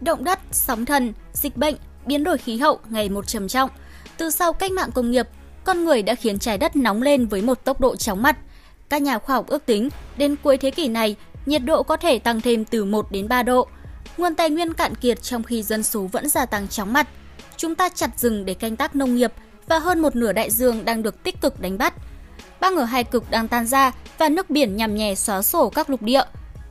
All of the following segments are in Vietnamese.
Động đất, sóng thần, dịch bệnh, biến đổi khí hậu ngày một trầm trọng. Từ sau cách mạng công nghiệp, con người đã khiến trái đất nóng lên với một tốc độ chóng mặt. Các nhà khoa học ước tính, đến cuối thế kỷ này, nhiệt độ có thể tăng thêm từ 1 đến 3 độ. Nguồn tài nguyên cạn kiệt trong khi dân số vẫn gia tăng chóng mặt. Chúng ta chặt rừng để canh tác nông nghiệp và hơn một nửa đại dương đang được tích cực đánh bắt. Băng ở hai cực đang tan ra và nước biển nhằm nhẹ xóa sổ các lục địa.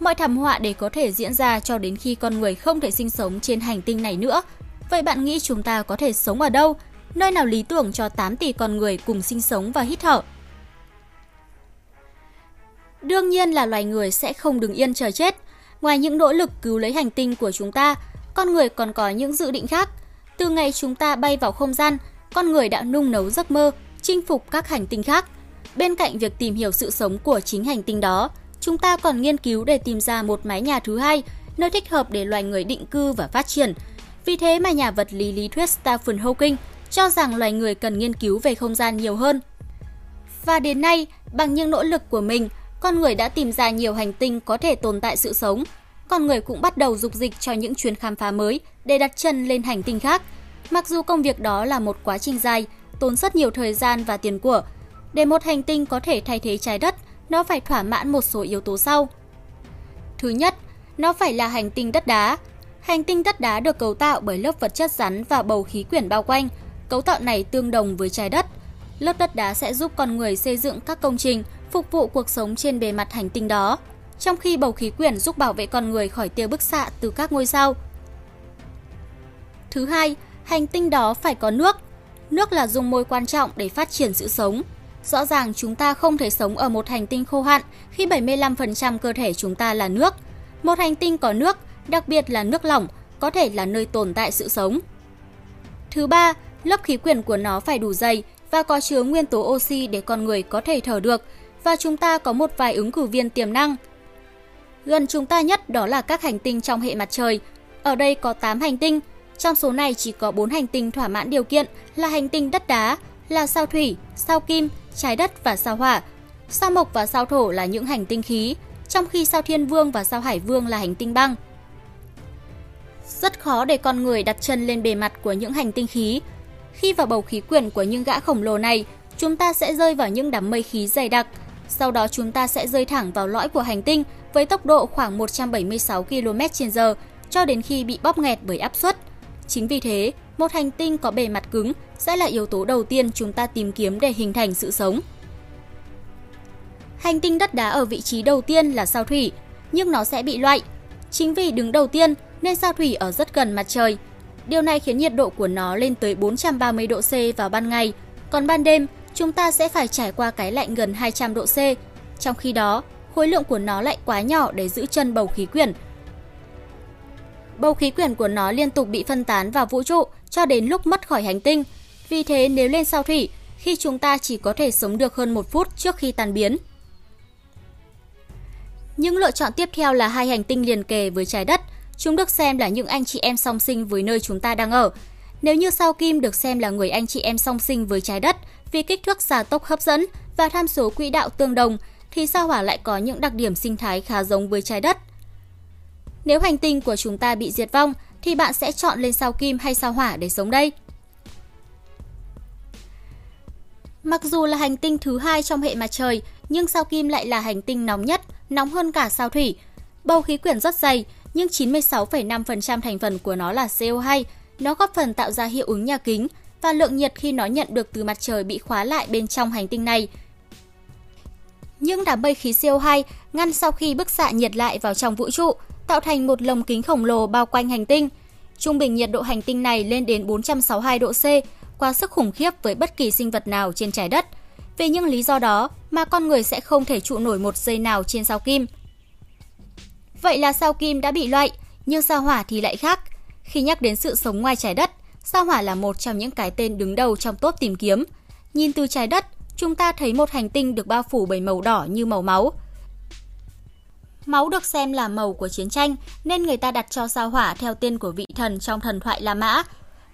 Mọi thảm họa để có thể diễn ra cho đến khi con người không thể sinh sống trên hành tinh này nữa. Vậy bạn nghĩ chúng ta có thể sống ở đâu? Nơi nào lý tưởng cho 8 tỷ con người cùng sinh sống và hít thở? Đương nhiên là loài người sẽ không đứng yên chờ chết. Ngoài những nỗ lực cứu lấy hành tinh của chúng ta, con người còn có những dự định khác. Từ ngày chúng ta bay vào không gian, con người đã nung nấu giấc mơ, chinh phục các hành tinh khác. Bên cạnh việc tìm hiểu sự sống của chính hành tinh đó, chúng ta còn nghiên cứu để tìm ra một mái nhà thứ hai, nơi thích hợp để loài người định cư và phát triển. Vì thế mà nhà vật lý lý thuyết Stephen Hawking cho rằng loài người cần nghiên cứu về không gian nhiều hơn. Và đến nay, bằng những nỗ lực của mình, con người đã tìm ra nhiều hành tinh có thể tồn tại sự sống. Con người cũng bắt đầu dục dịch cho những chuyến khám phá mới để đặt chân lên hành tinh khác. Mặc dù công việc đó là một quá trình dài, tốn rất nhiều thời gian và tiền của, để một hành tinh có thể thay thế trái đất, nó phải thỏa mãn một số yếu tố sau. Thứ nhất, nó phải là hành tinh đất đá. Hành tinh đất đá được cấu tạo bởi lớp vật chất rắn và bầu khí quyển bao quanh. Cấu tạo này tương đồng với trái đất. Lớp đất đá sẽ giúp con người xây dựng các công trình, phục vụ cuộc sống trên bề mặt hành tinh đó, trong khi bầu khí quyển giúp bảo vệ con người khỏi tia bức xạ từ các ngôi sao. Thứ hai, hành tinh đó phải có nước. Nước là dung môi quan trọng để phát triển sự sống. Rõ ràng chúng ta không thể sống ở một hành tinh khô hạn khi 75% cơ thể chúng ta là nước. Một hành tinh có nước, đặc biệt là nước lỏng, có thể là nơi tồn tại sự sống. Thứ ba, lớp khí quyển của nó phải đủ dày và có chứa nguyên tố oxy để con người có thể thở được và chúng ta có một vài ứng cử viên tiềm năng. Gần chúng ta nhất đó là các hành tinh trong hệ mặt trời. Ở đây có 8 hành tinh, trong số này chỉ có 4 hành tinh thỏa mãn điều kiện là hành tinh đất đá, là sao thủy, sao kim, trái đất và sao hỏa. Sao mộc và sao thổ là những hành tinh khí, trong khi sao thiên vương và sao hải vương là hành tinh băng. Rất khó để con người đặt chân lên bề mặt của những hành tinh khí. Khi vào bầu khí quyển của những gã khổng lồ này, chúng ta sẽ rơi vào những đám mây khí dày đặc. Sau đó chúng ta sẽ rơi thẳng vào lõi của hành tinh với tốc độ khoảng 176 km/h cho đến khi bị bóp nghẹt bởi áp suất. Chính vì thế, một hành tinh có bề mặt cứng sẽ là yếu tố đầu tiên chúng ta tìm kiếm để hình thành sự sống. Hành tinh đất đá ở vị trí đầu tiên là sao thủy, nhưng nó sẽ bị loại. Chính vì đứng đầu tiên nên sao thủy ở rất gần mặt trời. Điều này khiến nhiệt độ của nó lên tới 430 độ C vào ban ngày, còn ban đêm chúng ta sẽ phải trải qua cái lạnh gần 200 độ C. Trong khi đó, khối lượng của nó lại quá nhỏ để giữ chân bầu khí quyển. Bầu khí quyển của nó liên tục bị phân tán vào vũ trụ cho đến lúc mất khỏi hành tinh. Vì thế nếu lên sao thủy, khi chúng ta chỉ có thể sống được hơn một phút trước khi tan biến. Những lựa chọn tiếp theo là hai hành tinh liền kề với trái đất. Chúng được xem là những anh chị em song sinh với nơi chúng ta đang ở. Nếu như sao Kim được xem là người anh chị em song sinh với trái đất vì kích thước xà tốc hấp dẫn và tham số quỹ đạo tương đồng, thì sao Hỏa lại có những đặc điểm sinh thái khá giống với trái đất. Nếu hành tinh của chúng ta bị diệt vong, thì bạn sẽ chọn lên sao Kim hay sao Hỏa để sống đây? Mặc dù là hành tinh thứ hai trong hệ mặt trời, nhưng sao Kim lại là hành tinh nóng nhất, nóng hơn cả sao Thủy. Bầu khí quyển rất dày, nhưng 96,5% thành phần của nó là CO2. Nó góp phần tạo ra hiệu ứng nhà kính và lượng nhiệt khi nó nhận được từ mặt trời bị khóa lại bên trong hành tinh này. Những đám mây khí CO2 ngăn sau khi bức xạ nhiệt lại vào trong vũ trụ, tạo thành một lồng kính khổng lồ bao quanh hành tinh. Trung bình nhiệt độ hành tinh này lên đến 462 độ C, quá sức khủng khiếp với bất kỳ sinh vật nào trên trái đất. Vì những lý do đó mà con người sẽ không thể trụ nổi một giây nào trên sao kim. Vậy là sao kim đã bị loại, nhưng sao hỏa thì lại khác. Khi nhắc đến sự sống ngoài trái đất, sao hỏa là một trong những cái tên đứng đầu trong top tìm kiếm. Nhìn từ trái đất, chúng ta thấy một hành tinh được bao phủ bởi màu đỏ như màu máu. Máu được xem là màu của chiến tranh nên người ta đặt cho sao hỏa theo tên của vị thần trong thần thoại La Mã.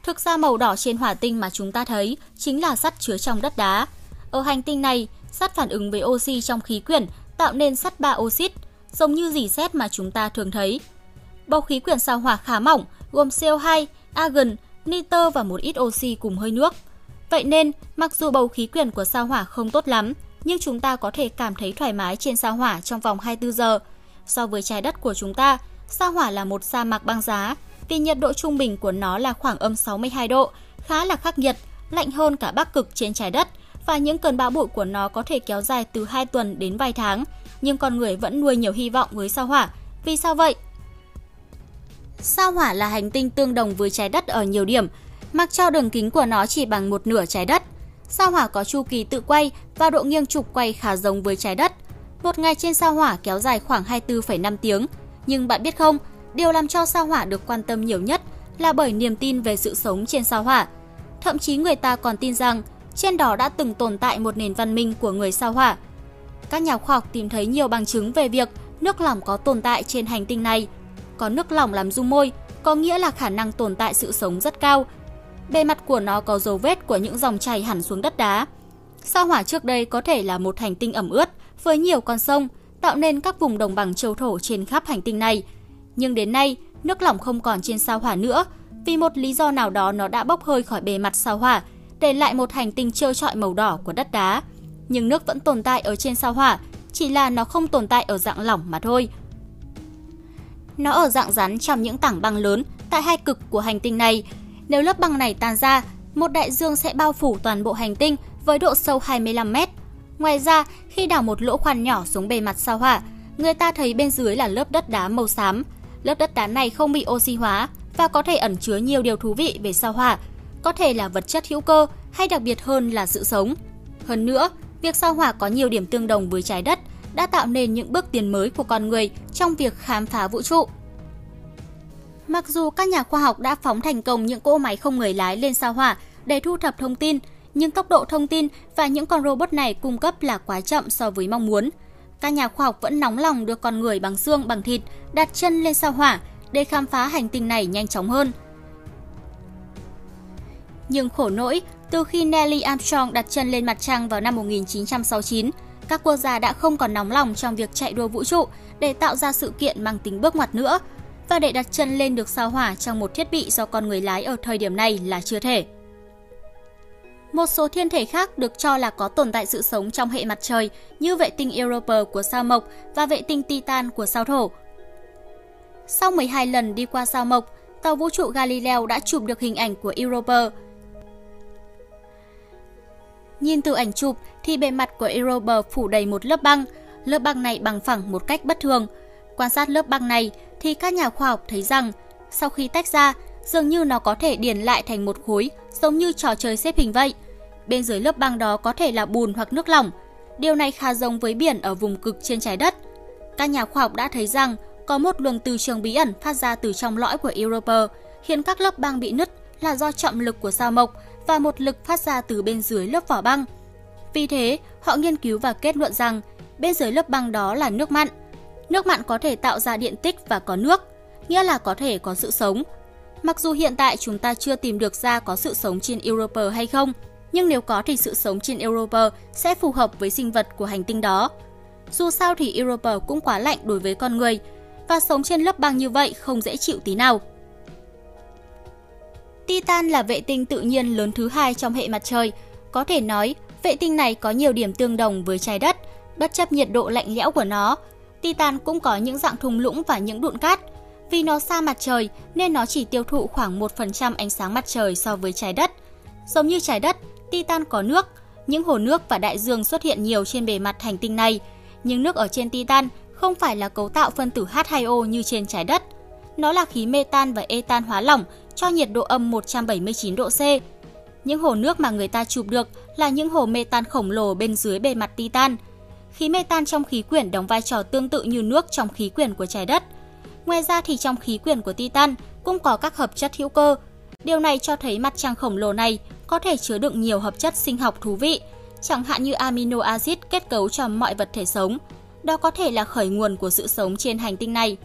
Thực ra màu đỏ trên hỏa tinh mà chúng ta thấy chính là sắt chứa trong đất đá. Ở hành tinh này, sắt phản ứng với oxy trong khí quyển tạo nên sắt ba oxit, giống như dì sét mà chúng ta thường thấy. Bầu khí quyển sao hỏa khá mỏng, gồm CO2, argon, nitơ và một ít oxy cùng hơi nước. Vậy nên, mặc dù bầu khí quyển của sao hỏa không tốt lắm, nhưng chúng ta có thể cảm thấy thoải mái trên sao hỏa trong vòng 24 giờ. So với trái đất của chúng ta, sao hỏa là một sa mạc băng giá, vì nhiệt độ trung bình của nó là khoảng âm 62 độ, khá là khắc nghiệt, lạnh hơn cả bắc cực trên trái đất và những cơn bão bụi của nó có thể kéo dài từ 2 tuần đến vài tháng, nhưng con người vẫn nuôi nhiều hy vọng với sao hỏa. Vì sao vậy? Sao hỏa là hành tinh tương đồng với trái đất ở nhiều điểm, mặc cho đường kính của nó chỉ bằng một nửa trái đất. Sao hỏa có chu kỳ tự quay và độ nghiêng trục quay khá giống với trái đất. Một ngày trên sao hỏa kéo dài khoảng 24,5 tiếng. Nhưng bạn biết không, điều làm cho sao hỏa được quan tâm nhiều nhất là bởi niềm tin về sự sống trên sao hỏa. Thậm chí người ta còn tin rằng trên đó đã từng tồn tại một nền văn minh của người sao hỏa. Các nhà khoa học tìm thấy nhiều bằng chứng về việc nước lỏng có tồn tại trên hành tinh này. Có nước lỏng làm dung môi, có nghĩa là khả năng tồn tại sự sống rất cao. Bề mặt của nó có dấu vết của những dòng chảy hẳn xuống đất đá. Sao hỏa trước đây có thể là một hành tinh ẩm ướt với nhiều con sông, tạo nên các vùng đồng bằng châu thổ trên khắp hành tinh này. Nhưng đến nay, nước lỏng không còn trên sao hỏa nữa, vì một lý do nào đó nó đã bốc hơi khỏi bề mặt sao hỏa, để lại một hành tinh trơ trọi màu đỏ của đất đá. Nhưng nước vẫn tồn tại ở trên sao hỏa, chỉ là nó không tồn tại ở dạng lỏng mà thôi. Nó ở dạng rắn trong những tảng băng lớn tại hai cực của hành tinh này. Nếu lớp băng này tan ra, một đại dương sẽ bao phủ toàn bộ hành tinh với độ sâu 25 mét. Ngoài ra, khi đào một lỗ khoan nhỏ xuống bề mặt sao hỏa, người ta thấy bên dưới là lớp đất đá màu xám. Lớp đất đá này không bị oxy hóa và có thể ẩn chứa nhiều điều thú vị về sao hỏa, có thể là vật chất hữu cơ hay đặc biệt hơn là sự sống. Hơn nữa, việc sao hỏa có nhiều điểm tương đồng với trái đất đã tạo nên những bước tiến mới của con người trong việc khám phá vũ trụ. Mặc dù các nhà khoa học đã phóng thành công những cỗ máy không người lái lên sao hỏa để thu thập thông tin, nhưng tốc độ thông tin và những con robot này cung cấp là quá chậm so với mong muốn. Các nhà khoa học vẫn nóng lòng đưa con người bằng xương bằng thịt đặt chân lên sao hỏa để khám phá hành tinh này nhanh chóng hơn. Nhưng khổ nỗi, từ khi Neil Armstrong đặt chân lên mặt trăng vào năm 1969, các quốc gia đã không còn nóng lòng trong việc chạy đua vũ trụ để tạo ra sự kiện mang tính bước ngoặt nữa. Và để đặt chân lên được sao hỏa trong một thiết bị do con người lái ở thời điểm này là chưa thể. Một số thiên thể khác được cho là có tồn tại sự sống trong hệ mặt trời như vệ tinh Europa của sao Mộc và vệ tinh Titan của sao Thổ. Sau 12 lần đi qua sao Mộc, tàu vũ trụ Galileo đã chụp được hình ảnh của Europa. Nhìn từ ảnh chụp thì bề mặt của Europa phủ đầy một lớp băng. Lớp băng này bằng phẳng một cách bất thường. Quan sát lớp băng này thì các nhà khoa học thấy rằng sau khi tách ra, dường như nó có thể điền lại thành một khối giống như trò chơi xếp hình vậy. Bên dưới lớp băng đó có thể là bùn hoặc nước lỏng. Điều này khá giống với biển ở vùng cực trên trái đất. Các nhà khoa học đã thấy rằng có một luồng từ trường bí ẩn phát ra từ trong lõi của Europa, khiến các lớp băng bị nứt là do trọng lực của sao mộc và một lực phát ra từ bên dưới lớp vỏ băng. Vì thế, họ nghiên cứu và kết luận rằng bên dưới lớp băng đó là nước mặn. Nước mặn có thể tạo ra điện tích và có nước, nghĩa là có thể có sự sống. Mặc dù hiện tại chúng ta chưa tìm được ra có sự sống trên Europa hay không, nhưng nếu có thì sự sống trên Europa sẽ phù hợp với sinh vật của hành tinh đó. Dù sao thì Europa cũng quá lạnh đối với con người, và sống trên lớp băng như vậy không dễ chịu tí nào. Titan là vệ tinh tự nhiên lớn thứ hai trong hệ mặt trời. Có thể nói, vệ tinh này có nhiều điểm tương đồng với trái đất, bất chấp nhiệt độ lạnh lẽo của nó. Titan cũng có những dạng thung lũng và những đụn cát. Vì nó xa mặt trời nên nó chỉ tiêu thụ khoảng 1% ánh sáng mặt trời so với trái đất. Giống như trái đất, Titan có nước, những hồ nước và đại dương xuất hiện nhiều trên bề mặt hành tinh này. Nhưng nước ở trên Titan không phải là cấu tạo phân tử H2O như trên trái đất. Nó là khí metan và etan hóa lỏng cho nhiệt độ âm 179 độ C. Những hồ nước mà người ta chụp được là những hồ metan khổng lồ bên dưới bề mặt Titan. Khí metan trong khí quyển đóng vai trò tương tự như nước trong khí quyển của trái đất. Ngoài ra thì trong khí quyển của Titan cũng có các hợp chất hữu cơ. Điều này cho thấy mặt trăng khổng lồ này có thể chứa đựng nhiều hợp chất sinh học thú vị, chẳng hạn như amino acid kết cấu cho mọi vật thể sống. Đó có thể là khởi nguồn của sự sống trên hành tinh này.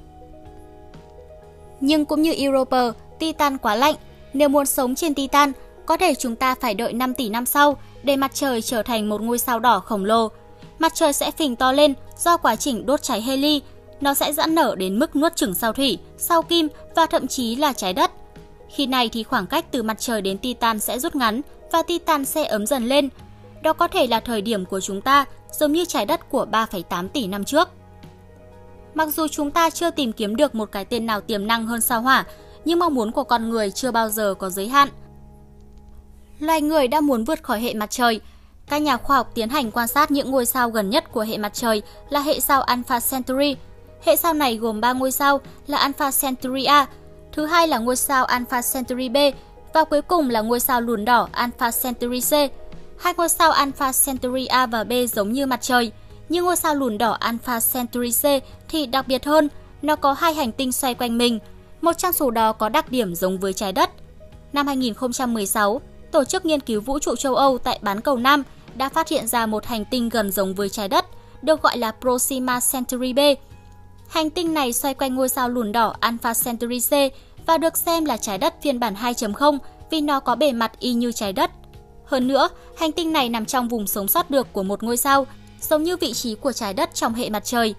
Nhưng cũng như Europa, Titan quá lạnh. Nếu muốn sống trên Titan, có thể chúng ta phải đợi 5 tỷ năm sau để mặt trời trở thành một ngôi sao đỏ khổng lồ. Mặt trời sẽ phình to lên do quá trình đốt cháy heli. Nó sẽ giãn nở đến mức nuốt chửng sao thủy, sao kim và thậm chí là trái đất. Khi này thì khoảng cách từ mặt trời đến Titan sẽ rút ngắn và Titan sẽ ấm dần lên. Đó có thể là thời điểm của chúng ta, giống như trái đất của 3,8 tỷ năm trước. Mặc dù chúng ta chưa tìm kiếm được một cái tên nào tiềm năng hơn sao hỏa, nhưng mong muốn của con người chưa bao giờ có giới hạn. Loài người đã muốn vượt khỏi hệ mặt trời. Các nhà khoa học tiến hành quan sát những ngôi sao gần nhất của hệ mặt trời là hệ sao Alpha Centauri. Hệ sao này gồm 3 ngôi sao là Alpha Centauri A, thứ hai là ngôi sao Alpha Centauri B và cuối cùng là ngôi sao lùn đỏ Alpha Centauri C. Hai ngôi sao Alpha Centauri A và B giống như mặt trời, nhưng ngôi sao lùn đỏ Alpha Centauri C thì đặc biệt hơn, nó có hai hành tinh xoay quanh mình. Một trong số đó có đặc điểm giống với trái đất. Năm 2016, Tổ chức Nghiên cứu Vũ trụ châu Âu tại bán cầu Nam đã phát hiện ra một hành tinh gần giống với trái đất, được gọi là Proxima Centauri B. Hành tinh này xoay quanh ngôi sao lùn đỏ Alpha Centauri C và được xem là trái đất phiên bản 2.0 vì nó có bề mặt y như trái đất. Hơn nữa, hành tinh này nằm trong vùng sống sót được của một ngôi sao, giống như vị trí của trái đất trong hệ mặt trời.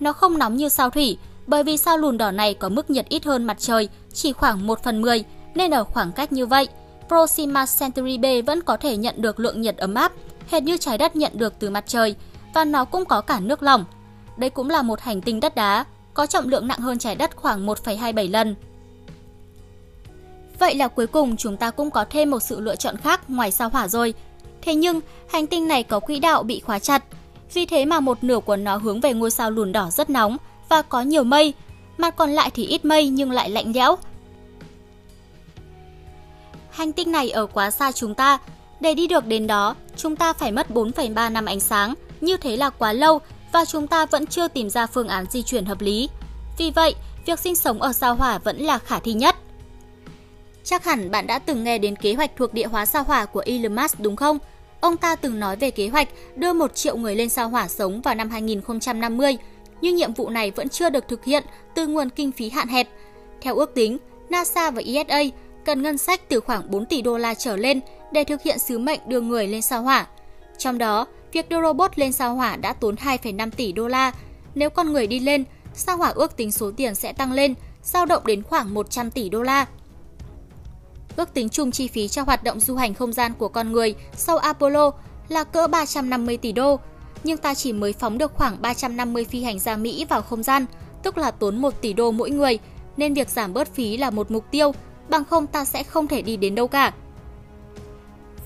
Nó không nóng như sao thủy, bởi vì sao lùn đỏ này có mức nhiệt ít hơn mặt trời, chỉ khoảng 1 phần 10, nên ở khoảng cách như vậy, Proxima Centauri B vẫn có thể nhận được lượng nhiệt ấm áp, hệt như trái đất nhận được từ mặt trời, và nó cũng có cả nước lỏng. Đây cũng là một hành tinh đất đá, có trọng lượng nặng hơn trái đất khoảng 1,27 lần. Vậy là cuối cùng chúng ta cũng có thêm một sự lựa chọn khác ngoài sao hỏa rồi. Thế nhưng, hành tinh này có quỹ đạo bị khóa chặt. Vì thế mà một nửa của nó hướng về ngôi sao lùn đỏ rất nóng và có nhiều mây. Mặt còn lại thì ít mây nhưng lại lạnh lẽo. Hành tinh này ở quá xa chúng ta. Để đi được đến đó, chúng ta phải mất 4,3 năm ánh sáng. Như thế là quá lâu và chúng ta vẫn chưa tìm ra phương án di chuyển hợp lý. Vì vậy, việc sinh sống ở sao hỏa vẫn là khả thi nhất. Chắc hẳn bạn đã từng nghe đến kế hoạch thuộc địa hóa sao hỏa của Elon Musk đúng không? Ông ta từng nói về kế hoạch đưa 1 triệu người lên sao hỏa sống vào năm 2050, nhưng nhiệm vụ này vẫn chưa được thực hiện từ nguồn kinh phí hạn hẹp. Theo ước tính, NASA và ESA cần ngân sách từ khoảng 4 tỷ đô la trở lên để thực hiện sứ mệnh đưa người lên sao hỏa. Trong đó, việc đưa robot lên sao hỏa đã tốn 2,5 tỷ đô la. Nếu con người đi lên, sao hỏa ước tính số tiền sẽ tăng lên, dao động đến khoảng 100 tỷ đô la. Ước tính chung chi phí cho hoạt động du hành không gian của con người sau Apollo là cỡ 350 tỷ đô, nhưng ta chỉ mới phóng được khoảng 350 phi hành gia Mỹ vào không gian, tức là tốn 1 tỷ đô mỗi người, nên việc giảm bớt phí là một mục tiêu, bằng không ta sẽ không thể đi đến đâu cả.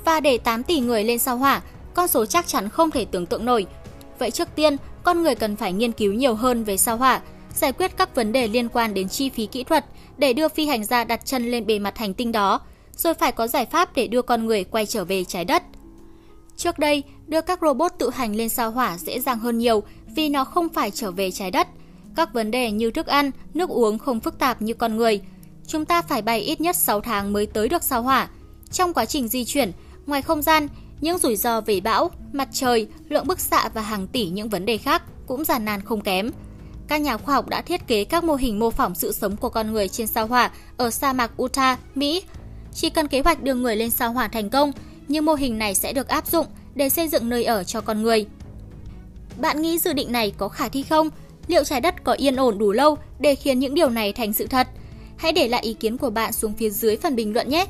Và để 8 tỷ người lên sao hỏa, con số chắc chắn không thể tưởng tượng nổi. Vậy trước tiên, con người cần phải nghiên cứu nhiều hơn về sao hỏa, giải quyết các vấn đề liên quan đến chi phí kỹ thuật để đưa phi hành gia đặt chân lên bề mặt hành tinh đó, rồi phải có giải pháp để đưa con người quay trở về trái đất. Trước đây, đưa các robot tự hành lên sao hỏa dễ dàng hơn nhiều vì nó không phải trở về trái đất. Các vấn đề như thức ăn, nước uống không phức tạp như con người. Chúng ta phải bay ít nhất 6 tháng mới tới được sao hỏa. Trong quá trình di chuyển, ngoài không gian, những rủi ro về bão, mặt trời, lượng bức xạ và hàng tỷ những vấn đề khác cũng giàn nan không kém các nhà khoa học đã thiết kế các mô hình mô phỏng sự sống của con người trên sao hỏa ở sa mạc Utah, Mỹ. Chỉ cần kế hoạch đưa người lên sao hỏa thành công, những mô hình này sẽ được áp dụng để xây dựng nơi ở cho con người. Bạn nghĩ dự định này có khả thi không? Liệu trái đất có yên ổn đủ lâu để khiến những điều này thành sự thật? Hãy để lại ý kiến của bạn xuống phía dưới phần bình luận nhé!